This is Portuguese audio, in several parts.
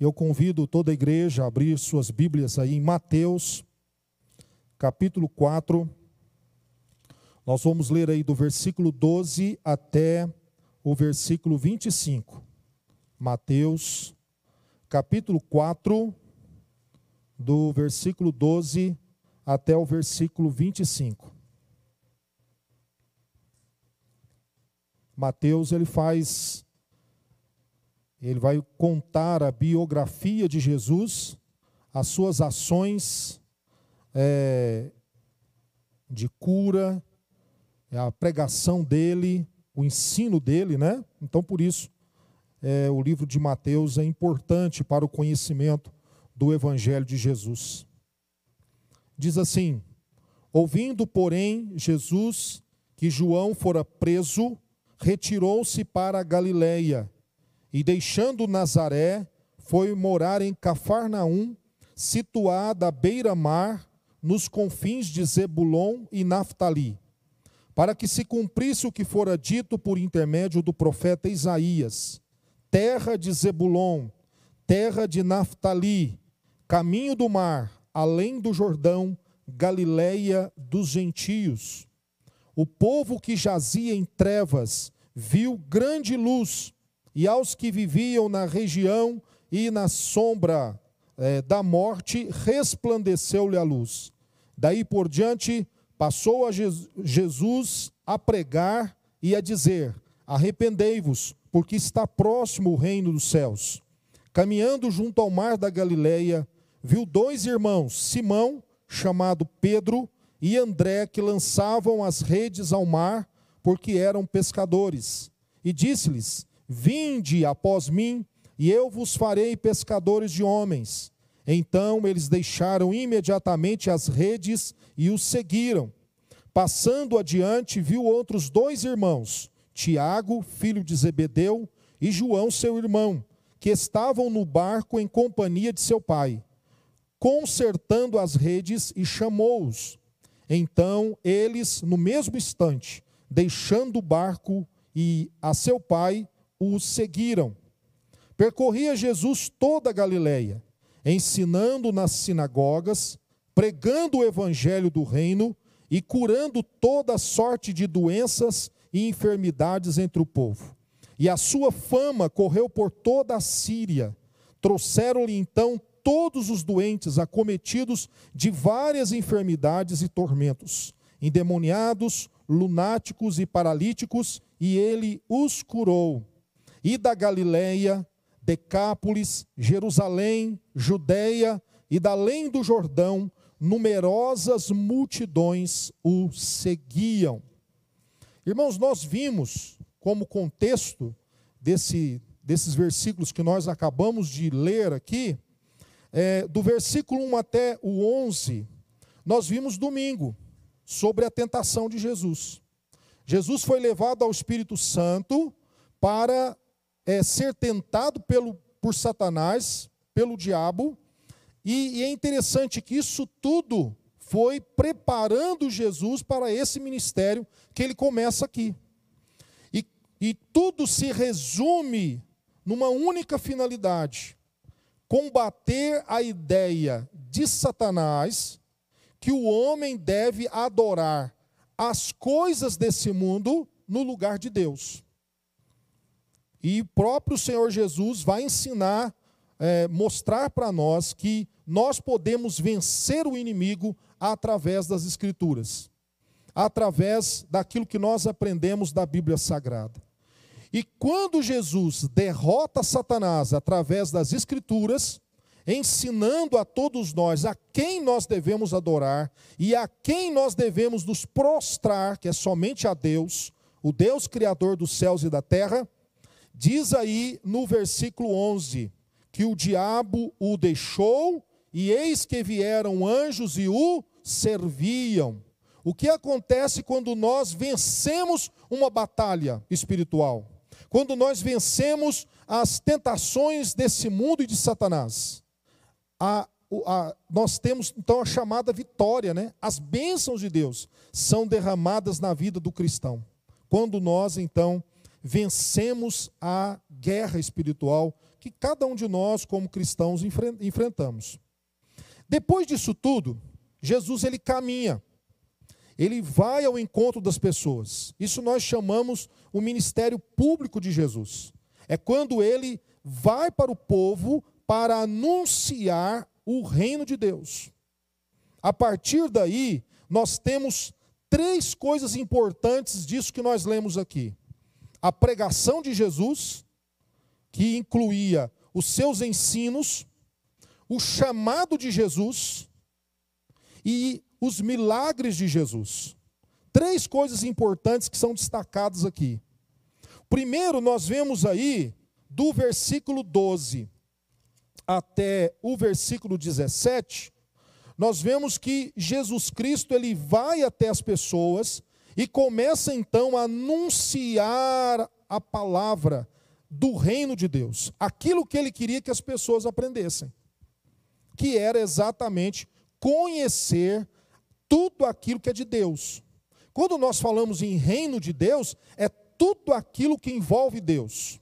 Eu convido toda a igreja a abrir suas Bíblias aí em Mateus, capítulo 4. Nós vamos ler aí do versículo 12 até o versículo 25. Mateus, capítulo 4, do versículo 12 até o versículo 25. Mateus ele faz ele vai contar a biografia de Jesus, as suas ações é, de cura, a pregação dele, o ensino dele, né? Então, por isso, é, o livro de Mateus é importante para o conhecimento do Evangelho de Jesus. Diz assim: Ouvindo, porém, Jesus que João fora preso, retirou-se para a Galiléia e deixando Nazaré, foi morar em Cafarnaum, situada à beira-mar, nos confins de Zebulon e Naftali, para que se cumprisse o que fora dito por intermédio do profeta Isaías: terra de Zebulon, terra de Naftali, caminho do mar, além do Jordão, Galileia dos gentios. O povo que jazia em trevas viu grande luz e aos que viviam na região e na sombra é, da morte, resplandeceu-lhe a luz. Daí por diante, passou a Jesus a pregar e a dizer: Arrependei-vos, porque está próximo o reino dos céus. Caminhando junto ao mar da Galileia, viu dois irmãos, Simão, chamado Pedro, e André, que lançavam as redes ao mar, porque eram pescadores. E disse-lhes: Vinde após mim, e eu vos farei pescadores de homens. Então eles deixaram imediatamente as redes e os seguiram. Passando adiante, viu outros dois irmãos, Tiago, filho de Zebedeu, e João, seu irmão, que estavam no barco em companhia de seu pai, consertando as redes, e chamou-os. Então eles, no mesmo instante, deixando o barco e a seu pai, o seguiram. Percorria Jesus toda a Galileia, ensinando nas sinagogas, pregando o evangelho do reino e curando toda sorte de doenças e enfermidades entre o povo. E a sua fama correu por toda a Síria. Trouxeram-lhe então todos os doentes acometidos de várias enfermidades e tormentos, endemoniados, lunáticos e paralíticos, e ele os curou e da Galiléia, Decápolis, Jerusalém, Judéia e da além do Jordão, numerosas multidões o seguiam. Irmãos, nós vimos como contexto desse, desses versículos que nós acabamos de ler aqui, é, do versículo 1 até o 11, nós vimos domingo sobre a tentação de Jesus. Jesus foi levado ao Espírito Santo para é, ser tentado pelo, por Satanás, pelo diabo, e, e é interessante que isso tudo foi preparando Jesus para esse ministério que ele começa aqui. E, e tudo se resume numa única finalidade: combater a ideia de Satanás que o homem deve adorar as coisas desse mundo no lugar de Deus. E o próprio Senhor Jesus vai ensinar, é, mostrar para nós que nós podemos vencer o inimigo através das Escrituras, através daquilo que nós aprendemos da Bíblia Sagrada. E quando Jesus derrota Satanás através das Escrituras, ensinando a todos nós a quem nós devemos adorar e a quem nós devemos nos prostrar, que é somente a Deus, o Deus Criador dos céus e da terra, Diz aí no versículo 11 que o diabo o deixou e eis que vieram anjos e o serviam. O que acontece quando nós vencemos uma batalha espiritual? Quando nós vencemos as tentações desse mundo e de Satanás? A, a, nós temos então a chamada vitória, né? As bênçãos de Deus são derramadas na vida do cristão. Quando nós então vencemos a guerra espiritual que cada um de nós, como cristãos, enfrentamos. Depois disso tudo, Jesus ele caminha. Ele vai ao encontro das pessoas. Isso nós chamamos o ministério público de Jesus. É quando ele vai para o povo para anunciar o reino de Deus. A partir daí, nós temos três coisas importantes disso que nós lemos aqui: a pregação de Jesus, que incluía os seus ensinos, o chamado de Jesus e os milagres de Jesus. Três coisas importantes que são destacadas aqui. Primeiro, nós vemos aí, do versículo 12 até o versículo 17, nós vemos que Jesus Cristo ele vai até as pessoas e começa então a anunciar a palavra do reino de Deus, aquilo que ele queria que as pessoas aprendessem, que era exatamente conhecer tudo aquilo que é de Deus. Quando nós falamos em reino de Deus, é tudo aquilo que envolve Deus,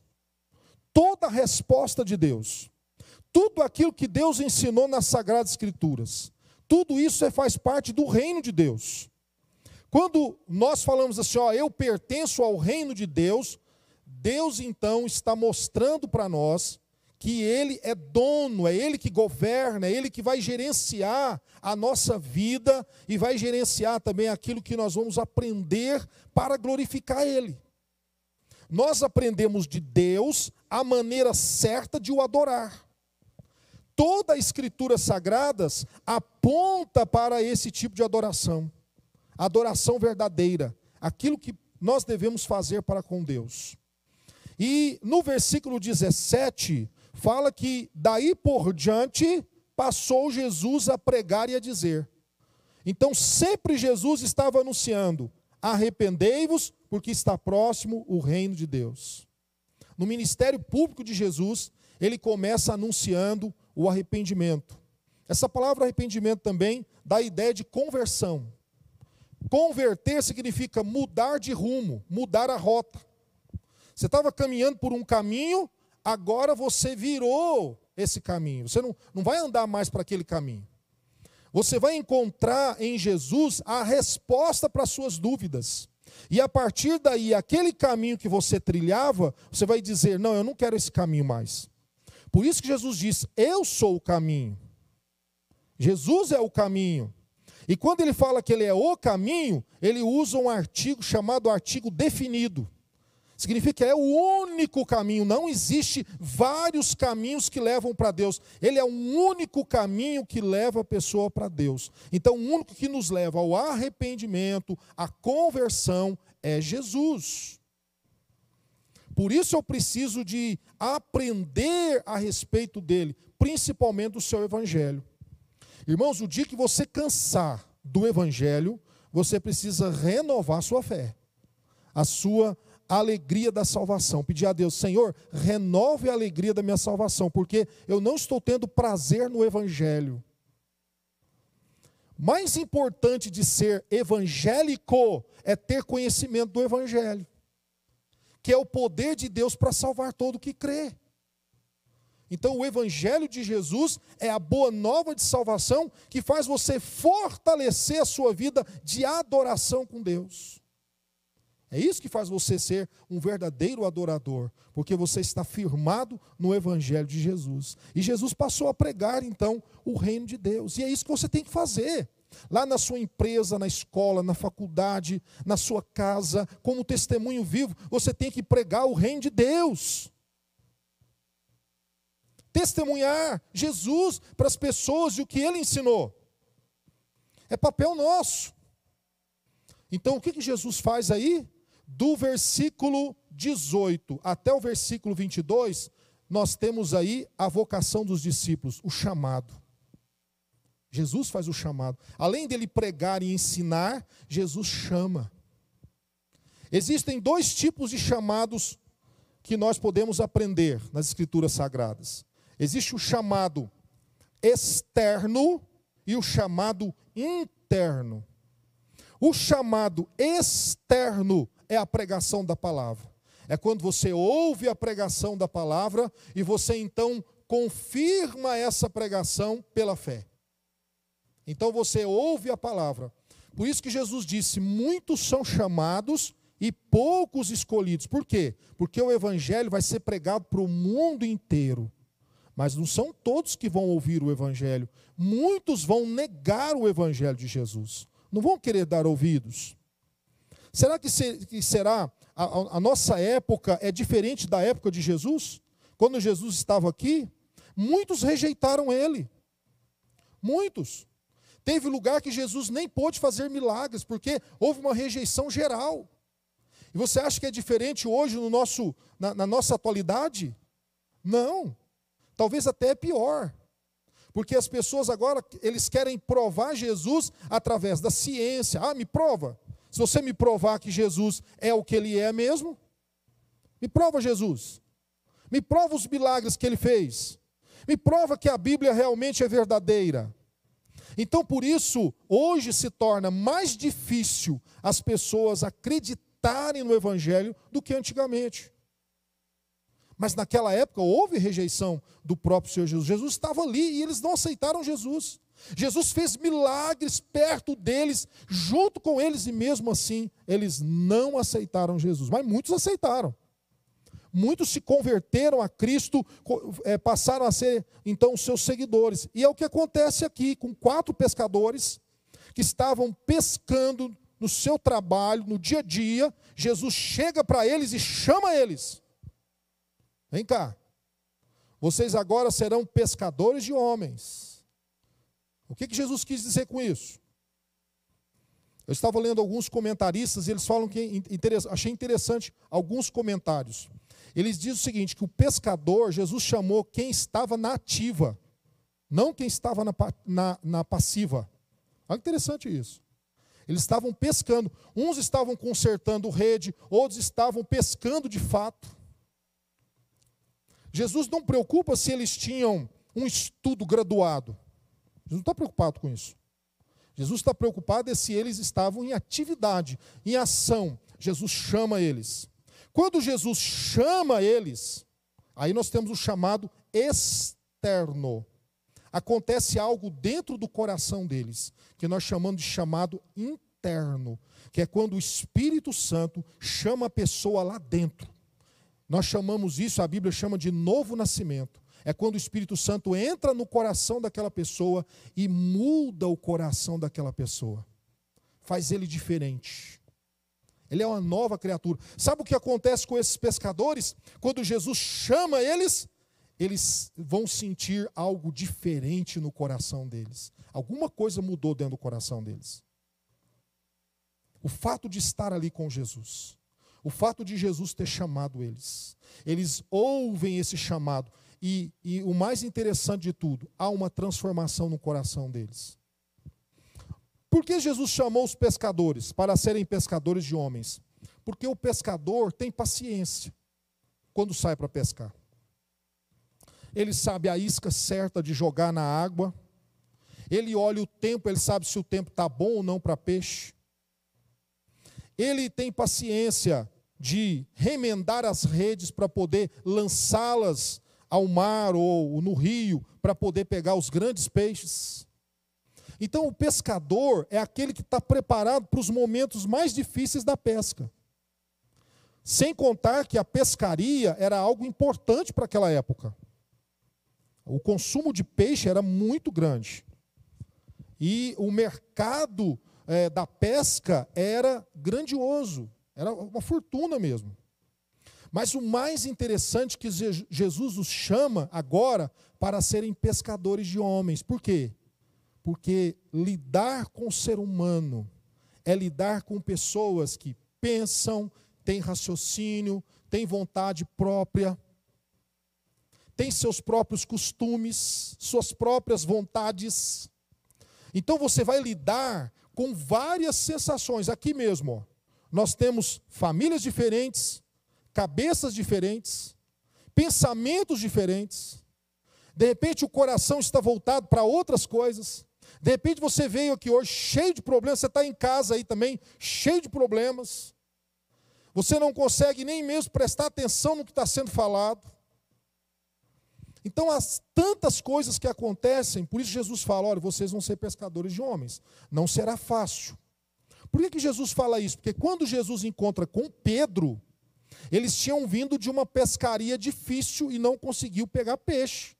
toda a resposta de Deus, tudo aquilo que Deus ensinou nas Sagradas Escrituras. Tudo isso é, faz parte do reino de Deus. Quando nós falamos assim, ó, eu pertenço ao reino de Deus, Deus então está mostrando para nós que Ele é dono, é Ele que governa, é Ele que vai gerenciar a nossa vida e vai gerenciar também aquilo que nós vamos aprender para glorificar Ele. Nós aprendemos de Deus a maneira certa de o adorar toda a escritura sagradas aponta para esse tipo de adoração. Adoração verdadeira, aquilo que nós devemos fazer para com Deus. E no versículo 17, fala que daí por diante passou Jesus a pregar e a dizer. Então sempre Jesus estava anunciando: arrependei-vos, porque está próximo o reino de Deus. No ministério público de Jesus, ele começa anunciando o arrependimento. Essa palavra arrependimento também dá a ideia de conversão. Converter significa mudar de rumo, mudar a rota. Você estava caminhando por um caminho, agora você virou esse caminho. Você não, não vai andar mais para aquele caminho. Você vai encontrar em Jesus a resposta para as suas dúvidas. E a partir daí, aquele caminho que você trilhava, você vai dizer: Não, eu não quero esse caminho mais. Por isso que Jesus diz: Eu sou o caminho. Jesus é o caminho. E quando ele fala que ele é o caminho, ele usa um artigo chamado artigo definido. Significa que é o único caminho, não existe vários caminhos que levam para Deus. Ele é um único caminho que leva a pessoa para Deus. Então, o único que nos leva ao arrependimento, à conversão, é Jesus. Por isso eu preciso de aprender a respeito dele, principalmente do seu evangelho. Irmãos, o dia que você cansar do evangelho, você precisa renovar sua fé, a sua alegria da salvação. Pedir a Deus, Senhor, renove a alegria da minha salvação, porque eu não estou tendo prazer no evangelho. Mais importante de ser evangélico é ter conhecimento do evangelho que é o poder de Deus para salvar todo que crê. Então, o Evangelho de Jesus é a boa nova de salvação que faz você fortalecer a sua vida de adoração com Deus. É isso que faz você ser um verdadeiro adorador, porque você está firmado no Evangelho de Jesus. E Jesus passou a pregar, então, o reino de Deus. E é isso que você tem que fazer lá na sua empresa, na escola, na faculdade, na sua casa, como testemunho vivo, você tem que pregar o reino de Deus. Testemunhar Jesus para as pessoas e o que ele ensinou. É papel nosso. Então, o que, que Jesus faz aí? Do versículo 18 até o versículo 22, nós temos aí a vocação dos discípulos, o chamado. Jesus faz o chamado. Além dele pregar e ensinar, Jesus chama. Existem dois tipos de chamados que nós podemos aprender nas Escrituras Sagradas. Existe o chamado externo e o chamado interno. O chamado externo é a pregação da palavra. É quando você ouve a pregação da palavra e você então confirma essa pregação pela fé. Então você ouve a palavra. Por isso que Jesus disse: muitos são chamados e poucos escolhidos. Por quê? Porque o evangelho vai ser pregado para o mundo inteiro. Mas não são todos que vão ouvir o evangelho. Muitos vão negar o evangelho de Jesus. Não vão querer dar ouvidos. Será que, será a, a nossa época é diferente da época de Jesus? Quando Jesus estava aqui, muitos rejeitaram ele. Muitos. Teve lugar que Jesus nem pôde fazer milagres, porque houve uma rejeição geral. E você acha que é diferente hoje no nosso, na, na nossa atualidade? Não. Talvez até é pior. Porque as pessoas agora, eles querem provar Jesus através da ciência. Ah, me prova. Se você me provar que Jesus é o que ele é mesmo, me prova Jesus. Me prova os milagres que ele fez. Me prova que a Bíblia realmente é verdadeira. Então, por isso, hoje se torna mais difícil as pessoas acreditarem no Evangelho do que antigamente. Mas naquela época houve rejeição do próprio Senhor Jesus. Jesus estava ali e eles não aceitaram Jesus. Jesus fez milagres perto deles, junto com eles, e mesmo assim eles não aceitaram Jesus. Mas muitos aceitaram. Muitos se converteram a Cristo, é, passaram a ser então seus seguidores. E é o que acontece aqui com quatro pescadores que estavam pescando no seu trabalho, no dia a dia. Jesus chega para eles e chama eles. Vem cá. Vocês agora serão pescadores de homens. O que, que Jesus quis dizer com isso? Eu estava lendo alguns comentaristas e eles falam que achei interessante alguns comentários. Eles dizem o seguinte: que o pescador, Jesus chamou quem estava na ativa, não quem estava na, na, na passiva. Olha que interessante isso. Eles estavam pescando. Uns estavam consertando rede, outros estavam pescando de fato. Jesus não preocupa se eles tinham um estudo graduado. Jesus não está preocupado com isso. Jesus está preocupado é se eles estavam em atividade, em ação. Jesus chama eles. Quando Jesus chama eles, aí nós temos o chamado externo. Acontece algo dentro do coração deles, que nós chamamos de chamado interno, que é quando o Espírito Santo chama a pessoa lá dentro. Nós chamamos isso, a Bíblia chama de novo nascimento. É quando o Espírito Santo entra no coração daquela pessoa e muda o coração daquela pessoa. Faz ele diferente. Ele é uma nova criatura. Sabe o que acontece com esses pescadores? Quando Jesus chama eles, eles vão sentir algo diferente no coração deles. Alguma coisa mudou dentro do coração deles. O fato de estar ali com Jesus. O fato de Jesus ter chamado eles. Eles ouvem esse chamado. E, e o mais interessante de tudo, há uma transformação no coração deles. Por que Jesus chamou os pescadores para serem pescadores de homens? Porque o pescador tem paciência quando sai para pescar. Ele sabe a isca certa de jogar na água. Ele olha o tempo, ele sabe se o tempo está bom ou não para peixe. Ele tem paciência de remendar as redes para poder lançá-las ao mar ou no rio para poder pegar os grandes peixes. Então, o pescador é aquele que está preparado para os momentos mais difíceis da pesca. Sem contar que a pescaria era algo importante para aquela época. O consumo de peixe era muito grande. E o mercado é, da pesca era grandioso, era uma fortuna mesmo. Mas o mais interessante é que Jesus os chama agora para serem pescadores de homens. Por quê? Porque lidar com o ser humano é lidar com pessoas que pensam, têm raciocínio, têm vontade própria, têm seus próprios costumes, suas próprias vontades. Então você vai lidar com várias sensações. Aqui mesmo, ó, nós temos famílias diferentes, cabeças diferentes, pensamentos diferentes. De repente o coração está voltado para outras coisas. De repente você veio aqui hoje cheio de problemas, você está em casa aí também, cheio de problemas. Você não consegue nem mesmo prestar atenção no que está sendo falado. Então, as tantas coisas que acontecem, por isso Jesus fala: olha, vocês vão ser pescadores de homens. Não será fácil. Por que, que Jesus fala isso? Porque quando Jesus encontra com Pedro, eles tinham vindo de uma pescaria difícil e não conseguiu pegar peixe.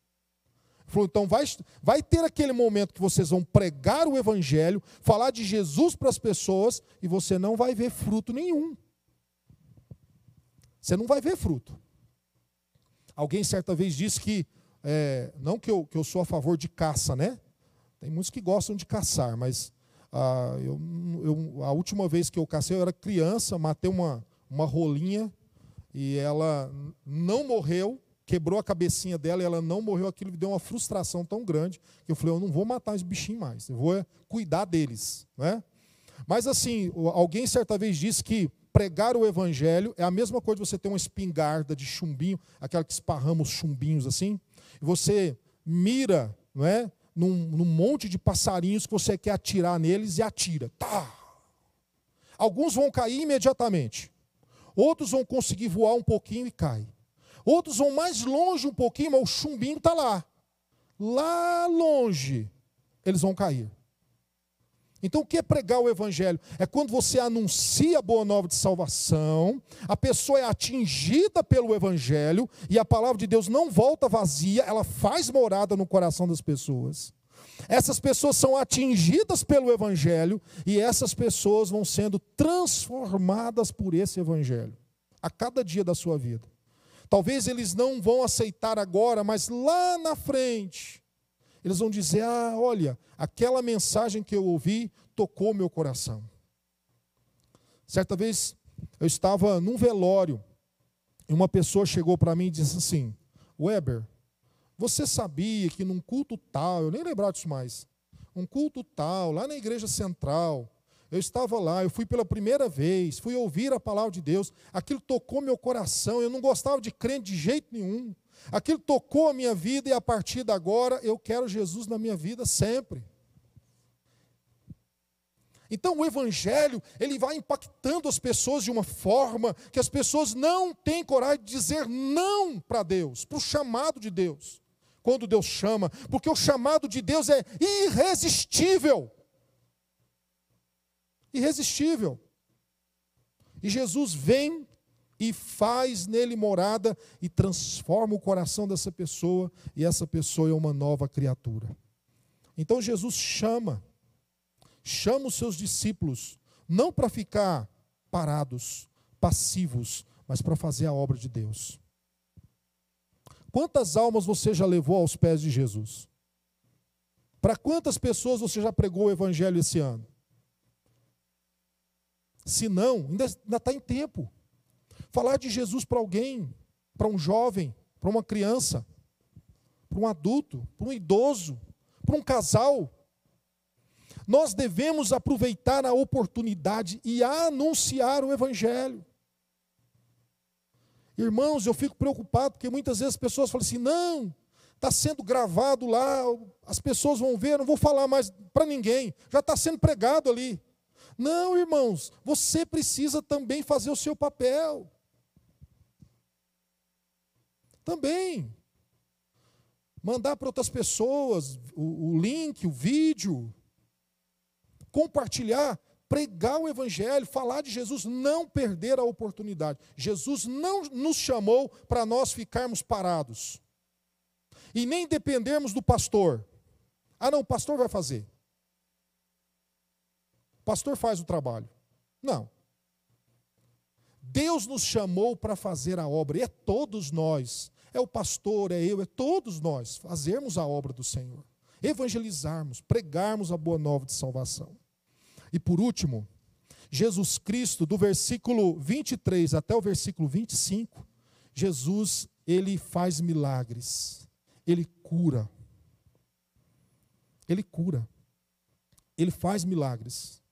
Ele falou, então vai, vai ter aquele momento que vocês vão pregar o evangelho, falar de Jesus para as pessoas e você não vai ver fruto nenhum. Você não vai ver fruto. Alguém certa vez disse que, é, não que eu, que eu sou a favor de caça, né? Tem muitos que gostam de caçar, mas ah, eu, eu, a última vez que eu cacei, eu era criança, matei uma, uma rolinha e ela não morreu, quebrou a cabecinha dela e ela não morreu. Aquilo me deu uma frustração tão grande que eu falei: eu não vou matar esse bichinho mais, eu vou é cuidar deles. Né? Mas assim, alguém certa vez disse que pregar o evangelho é a mesma coisa de você ter uma espingarda de chumbinho, aquela que esparrama os chumbinhos assim, e você mira, não é? Num, num monte de passarinhos que você quer atirar neles e atira. Tá. Alguns vão cair imediatamente. Outros vão conseguir voar um pouquinho e cai. Outros vão mais longe um pouquinho, mas o chumbinho está lá. Lá longe, eles vão cair. Então, o que é pregar o Evangelho? É quando você anuncia a boa nova de salvação, a pessoa é atingida pelo Evangelho e a palavra de Deus não volta vazia, ela faz morada no coração das pessoas. Essas pessoas são atingidas pelo Evangelho e essas pessoas vão sendo transformadas por esse Evangelho a cada dia da sua vida. Talvez eles não vão aceitar agora, mas lá na frente, eles vão dizer: Ah, olha, aquela mensagem que eu ouvi tocou meu coração. Certa vez eu estava num velório e uma pessoa chegou para mim e disse assim: Weber, você sabia que num culto tal, eu nem lembrava disso mais, um culto tal, lá na igreja central, eu estava lá, eu fui pela primeira vez, fui ouvir a palavra de Deus, aquilo tocou meu coração, eu não gostava de crente de jeito nenhum. Aquilo tocou a minha vida e a partir de agora eu quero Jesus na minha vida sempre. Então o evangelho, ele vai impactando as pessoas de uma forma que as pessoas não têm coragem de dizer não para Deus, para o chamado de Deus. Quando Deus chama, porque o chamado de Deus é irresistível. Irresistível. E Jesus vem e faz nele morada e transforma o coração dessa pessoa, e essa pessoa é uma nova criatura. Então Jesus chama, chama os seus discípulos, não para ficar parados, passivos, mas para fazer a obra de Deus. Quantas almas você já levou aos pés de Jesus? Para quantas pessoas você já pregou o Evangelho esse ano? Se não, ainda está em tempo. Falar de Jesus para alguém, para um jovem, para uma criança, para um adulto, para um idoso, para um casal. Nós devemos aproveitar a oportunidade e anunciar o Evangelho. Irmãos, eu fico preocupado porque muitas vezes as pessoas falam assim: não, está sendo gravado lá, as pessoas vão ver, não vou falar mais para ninguém, já está sendo pregado ali. Não, irmãos, você precisa também fazer o seu papel também. Mandar para outras pessoas o, o link, o vídeo. Compartilhar, pregar o Evangelho, falar de Jesus, não perder a oportunidade. Jesus não nos chamou para nós ficarmos parados. E nem dependermos do pastor. Ah, não, o pastor vai fazer. O pastor faz o trabalho. Não. Deus nos chamou para fazer a obra, e é todos nós é o pastor, é eu, é todos nós fazermos a obra do Senhor, evangelizarmos, pregarmos a boa nova de salvação. E por último, Jesus Cristo, do versículo 23 até o versículo 25, Jesus, ele faz milagres, ele cura. Ele cura. Ele faz milagres.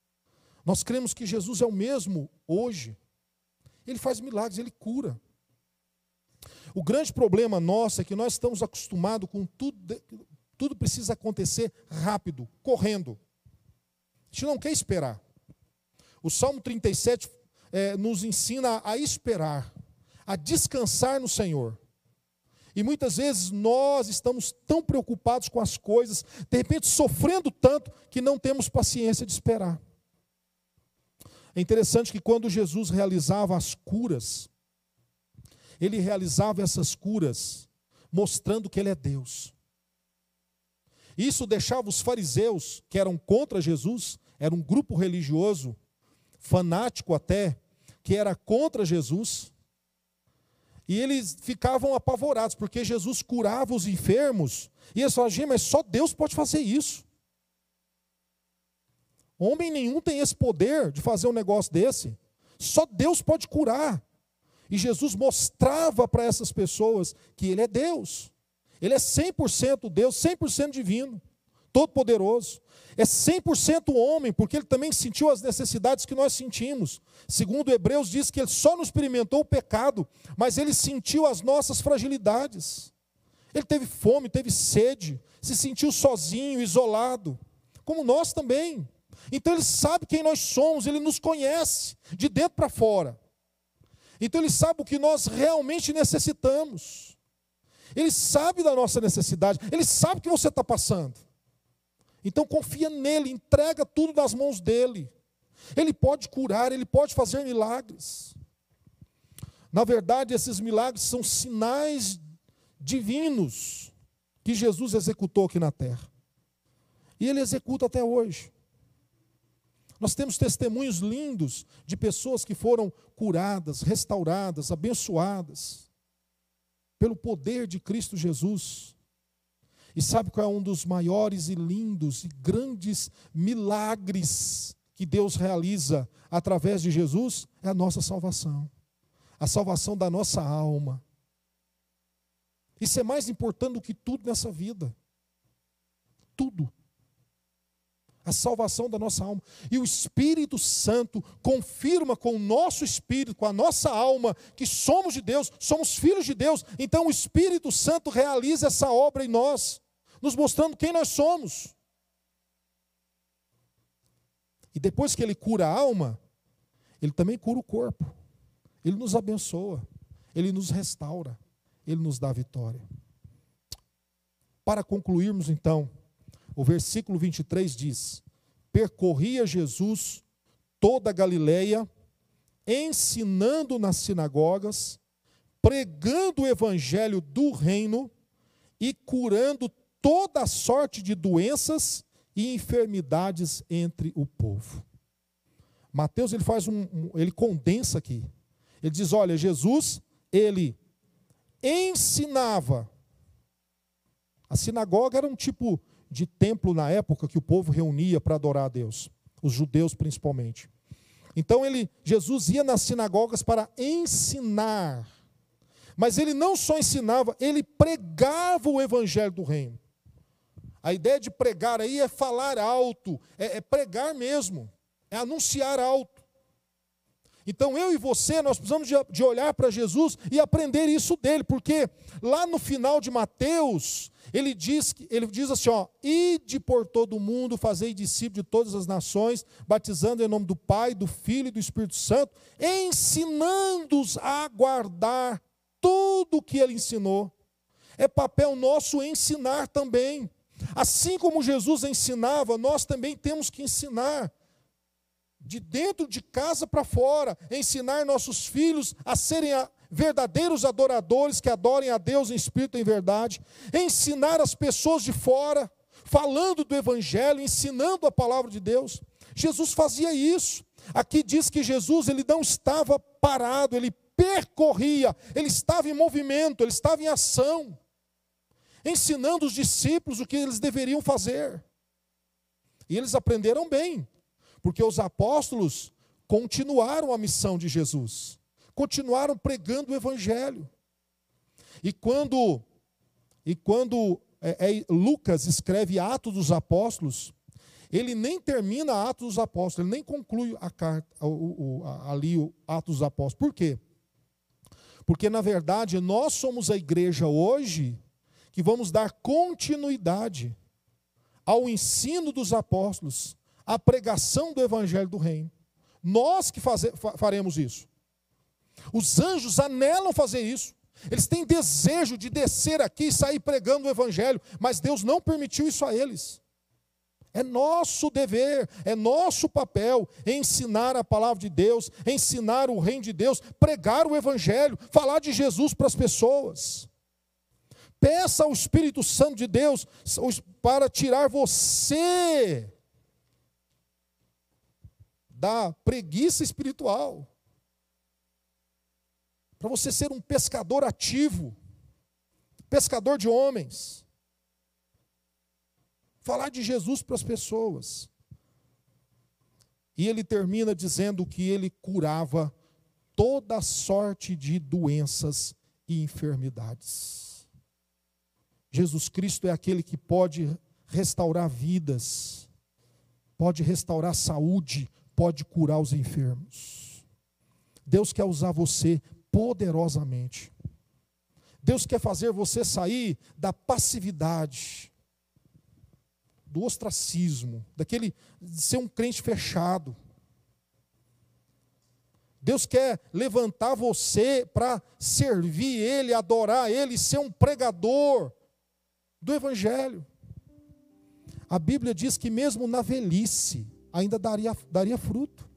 Nós cremos que Jesus é o mesmo hoje. Ele faz milagres, ele cura. O grande problema nosso é que nós estamos acostumados com tudo, tudo precisa acontecer rápido, correndo. A gente não quer esperar. O Salmo 37 é, nos ensina a esperar, a descansar no Senhor. E muitas vezes nós estamos tão preocupados com as coisas, de repente sofrendo tanto, que não temos paciência de esperar. É interessante que quando Jesus realizava as curas, ele realizava essas curas mostrando que ele é Deus. Isso deixava os fariseus, que eram contra Jesus, era um grupo religioso, fanático até, que era contra Jesus, e eles ficavam apavorados, porque Jesus curava os enfermos, e eles falavam, mas só Deus pode fazer isso. Homem nenhum tem esse poder de fazer um negócio desse. Só Deus pode curar. E Jesus mostrava para essas pessoas que Ele é Deus. Ele é 100% Deus, 100% divino, todo-poderoso. É 100% homem, porque ele também sentiu as necessidades que nós sentimos. Segundo Hebreus diz que ele só não experimentou o pecado, mas ele sentiu as nossas fragilidades. Ele teve fome, teve sede, se sentiu sozinho, isolado, como nós também. Então ele sabe quem nós somos, ele nos conhece de dentro para fora. Então ele sabe o que nós realmente necessitamos. Ele sabe da nossa necessidade, ele sabe o que você está passando. Então confia nele, entrega tudo nas mãos dele. Ele pode curar, ele pode fazer milagres. Na verdade, esses milagres são sinais divinos que Jesus executou aqui na terra. E ele executa até hoje. Nós temos testemunhos lindos de pessoas que foram curadas, restauradas, abençoadas pelo poder de Cristo Jesus. E sabe qual é um dos maiores e lindos e grandes milagres que Deus realiza através de Jesus? É a nossa salvação. A salvação da nossa alma. Isso é mais importante do que tudo nessa vida. Tudo a salvação da nossa alma. E o Espírito Santo confirma com o nosso espírito, com a nossa alma, que somos de Deus, somos filhos de Deus. Então o Espírito Santo realiza essa obra em nós, nos mostrando quem nós somos. E depois que ele cura a alma, ele também cura o corpo. Ele nos abençoa, ele nos restaura, ele nos dá vitória. Para concluirmos então, o versículo 23 diz: Percorria Jesus toda a Galileia, ensinando nas sinagogas, pregando o evangelho do reino e curando toda sorte de doenças e enfermidades entre o povo. Mateus ele faz um, ele condensa aqui. Ele diz: olha, Jesus ele ensinava. A sinagoga era um tipo de templo na época que o povo reunia para adorar a Deus, os judeus principalmente. Então ele, Jesus ia nas sinagogas para ensinar. Mas ele não só ensinava, ele pregava o evangelho do reino. A ideia de pregar aí é falar alto, é, é pregar mesmo, é anunciar alto. Então eu e você, nós precisamos de, olhar para Jesus e aprender isso dele, porque lá no final de Mateus, ele diz, ele diz assim: ó, ide por todo o mundo, fazei discípulos de todas as nações, batizando em nome do Pai, do Filho e do Espírito Santo, ensinando-os a guardar tudo o que ele ensinou. É papel nosso ensinar também. Assim como Jesus ensinava, nós também temos que ensinar de dentro de casa para fora, ensinar nossos filhos a serem verdadeiros adoradores que adorem a Deus em espírito e em verdade, ensinar as pessoas de fora, falando do Evangelho, ensinando a palavra de Deus. Jesus fazia isso. Aqui diz que Jesus ele não estava parado, ele percorria, ele estava em movimento, ele estava em ação, ensinando os discípulos o que eles deveriam fazer. E eles aprenderam bem, porque os apóstolos continuaram a missão de Jesus continuaram pregando o evangelho. E quando e quando é, é, Lucas escreve Atos dos Apóstolos, ele nem termina Atos dos Apóstolos, ele nem conclui a carta, o, o, a, ali o Atos dos Apóstolos. Por quê? Porque, na verdade, nós somos a igreja hoje que vamos dar continuidade ao ensino dos apóstolos, à pregação do Evangelho do Reino. Nós que faze, faremos isso. Os anjos anelam fazer isso. Eles têm desejo de descer aqui e sair pregando o Evangelho, mas Deus não permitiu isso a eles. É nosso dever, é nosso papel ensinar a palavra de Deus, ensinar o reino de Deus, pregar o Evangelho, falar de Jesus para as pessoas. Peça ao Espírito Santo de Deus para tirar você da preguiça espiritual para você ser um pescador ativo, pescador de homens. Falar de Jesus para as pessoas. E ele termina dizendo que ele curava toda sorte de doenças e enfermidades. Jesus Cristo é aquele que pode restaurar vidas, pode restaurar saúde, pode curar os enfermos. Deus quer usar você poderosamente. Deus quer fazer você sair da passividade, do ostracismo, daquele de ser um crente fechado. Deus quer levantar você para servir Ele, adorar Ele, ser um pregador do Evangelho. A Bíblia diz que mesmo na velhice ainda daria, daria fruto.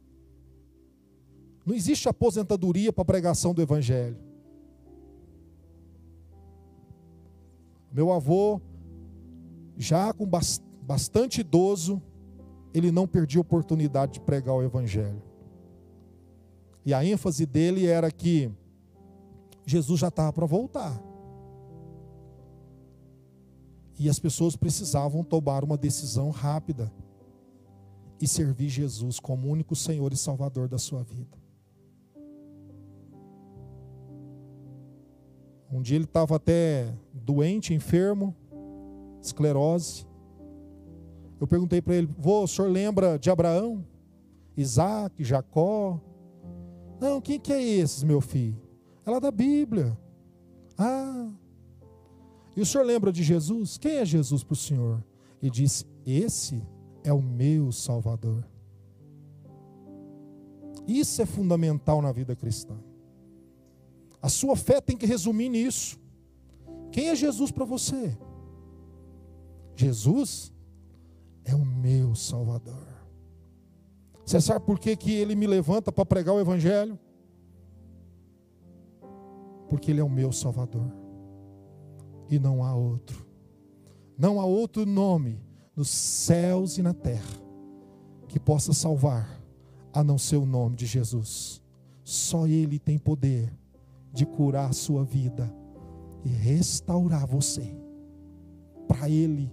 Não existe aposentadoria para a pregação do Evangelho. Meu avô, já com bastante idoso, ele não perdia a oportunidade de pregar o Evangelho. E a ênfase dele era que Jesus já estava para voltar. E as pessoas precisavam tomar uma decisão rápida e servir Jesus como único Senhor e Salvador da sua vida. Um dia ele estava até doente, enfermo, esclerose. Eu perguntei para ele: Vô, o senhor lembra de Abraão, Isaac, Jacó? Não, quem que é esses, meu filho? Ela é da Bíblia. Ah. E o senhor lembra de Jesus? Quem é Jesus para o senhor? E disse: Esse é o meu Salvador. Isso é fundamental na vida cristã. A sua fé tem que resumir nisso. Quem é Jesus para você? Jesus é o meu Salvador. Você sabe por que, que ele me levanta para pregar o Evangelho? Porque ele é o meu Salvador. E não há outro. Não há outro nome nos céus e na terra que possa salvar, a não ser o nome de Jesus. Só Ele tem poder de curar a sua vida e restaurar você para Ele,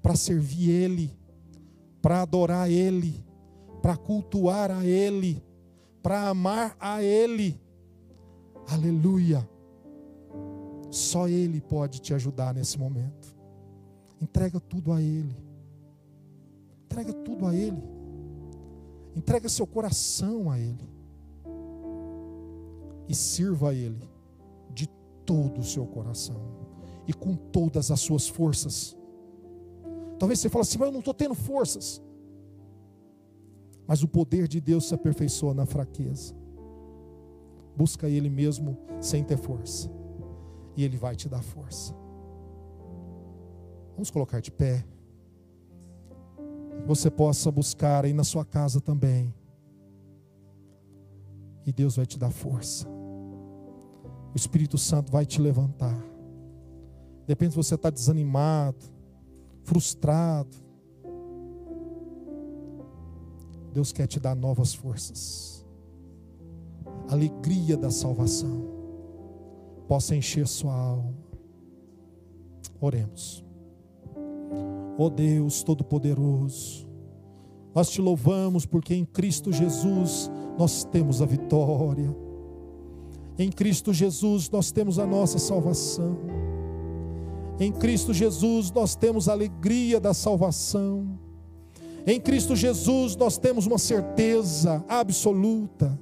para servir Ele, para adorar Ele, para cultuar a Ele, para amar a Ele. Aleluia. Só Ele pode te ajudar nesse momento. Entrega tudo a Ele. Entrega tudo a Ele. Entrega seu coração a Ele e sirva a Ele de todo o seu coração e com todas as suas forças. Talvez você fale assim, mas eu não estou tendo forças. Mas o poder de Deus se aperfeiçoa na fraqueza. Busca Ele mesmo sem ter força. E Ele vai te dar força. Vamos colocar de pé. Você possa buscar aí na sua casa também. E Deus vai te dar força. O Espírito Santo vai te levantar. Depende se você está desanimado, frustrado. Deus quer te dar novas forças. Alegria da salvação. Possa encher sua alma. Oremos. Oh Deus Todo-Poderoso, nós te louvamos porque em Cristo Jesus nós temos a vitória. Em Cristo Jesus nós temos a nossa salvação. Em Cristo Jesus nós temos a alegria da salvação. Em Cristo Jesus nós temos uma certeza absoluta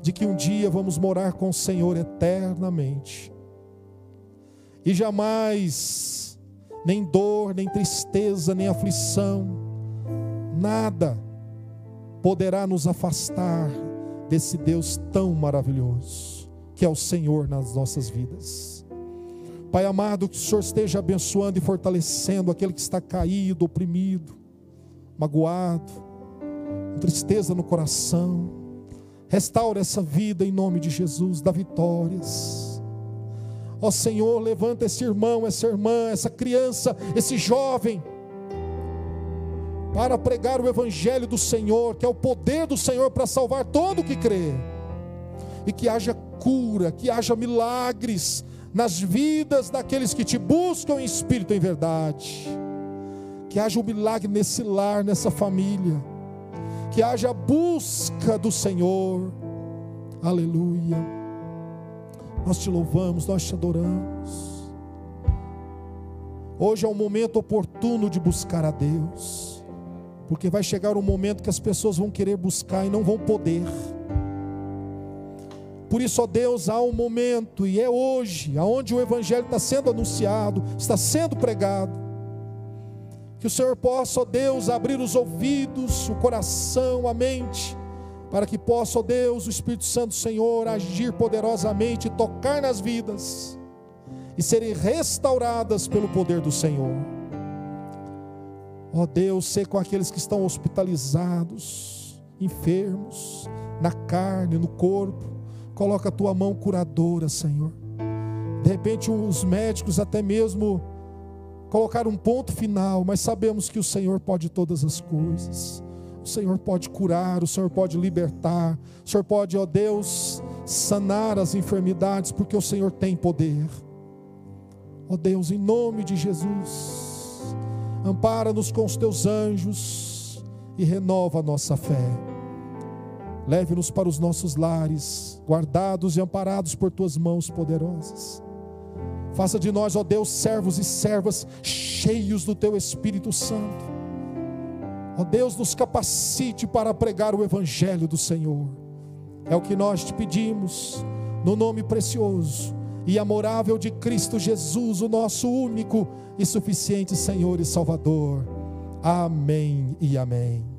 de que um dia vamos morar com o Senhor eternamente. E jamais, nem dor, nem tristeza, nem aflição, nada poderá nos afastar desse Deus tão maravilhoso, que é o Senhor nas nossas vidas. Pai amado, que o Senhor esteja abençoando e fortalecendo aquele que está caído, oprimido, magoado, com tristeza no coração. Restaura essa vida em nome de Jesus, dá vitórias. Ó Senhor, levanta esse irmão, essa irmã, essa criança, esse jovem, para pregar o Evangelho do Senhor, que é o poder do Senhor para salvar todo o que crê, e que haja cura, que haja milagres nas vidas daqueles que te buscam em espírito e em verdade, que haja um milagre nesse lar, nessa família, que haja busca do Senhor, aleluia. Nós te louvamos, nós te adoramos. Hoje é o momento oportuno de buscar a Deus porque vai chegar um momento que as pessoas vão querer buscar e não vão poder. Por isso, ó Deus, há um momento, e é hoje, aonde o Evangelho está sendo anunciado, está sendo pregado. Que o Senhor possa, ó Deus, abrir os ouvidos, o coração, a mente, para que possa, ó Deus, o Espírito Santo, Senhor, agir poderosamente, tocar nas vidas e serem restauradas pelo poder do Senhor. Ó Deus, ser com aqueles que estão hospitalizados, enfermos, na carne, no corpo. Coloca a tua mão curadora, Senhor. De repente, os médicos até mesmo colocaram um ponto final, mas sabemos que o Senhor pode todas as coisas. O Senhor pode curar, o Senhor pode libertar, o Senhor pode, ó Deus, sanar as enfermidades, porque o Senhor tem poder. Ó Deus, em nome de Jesus ampara-nos com os teus anjos e renova a nossa fé. Leve-nos para os nossos lares, guardados e amparados por tuas mãos poderosas. Faça de nós, ó Deus, servos e servas cheios do teu Espírito Santo. Ó Deus, nos capacite para pregar o Evangelho do Senhor. É o que nós te pedimos, no nome precioso e amorável de Cristo Jesus, o nosso único e suficiente Senhor e Salvador. Amém e amém.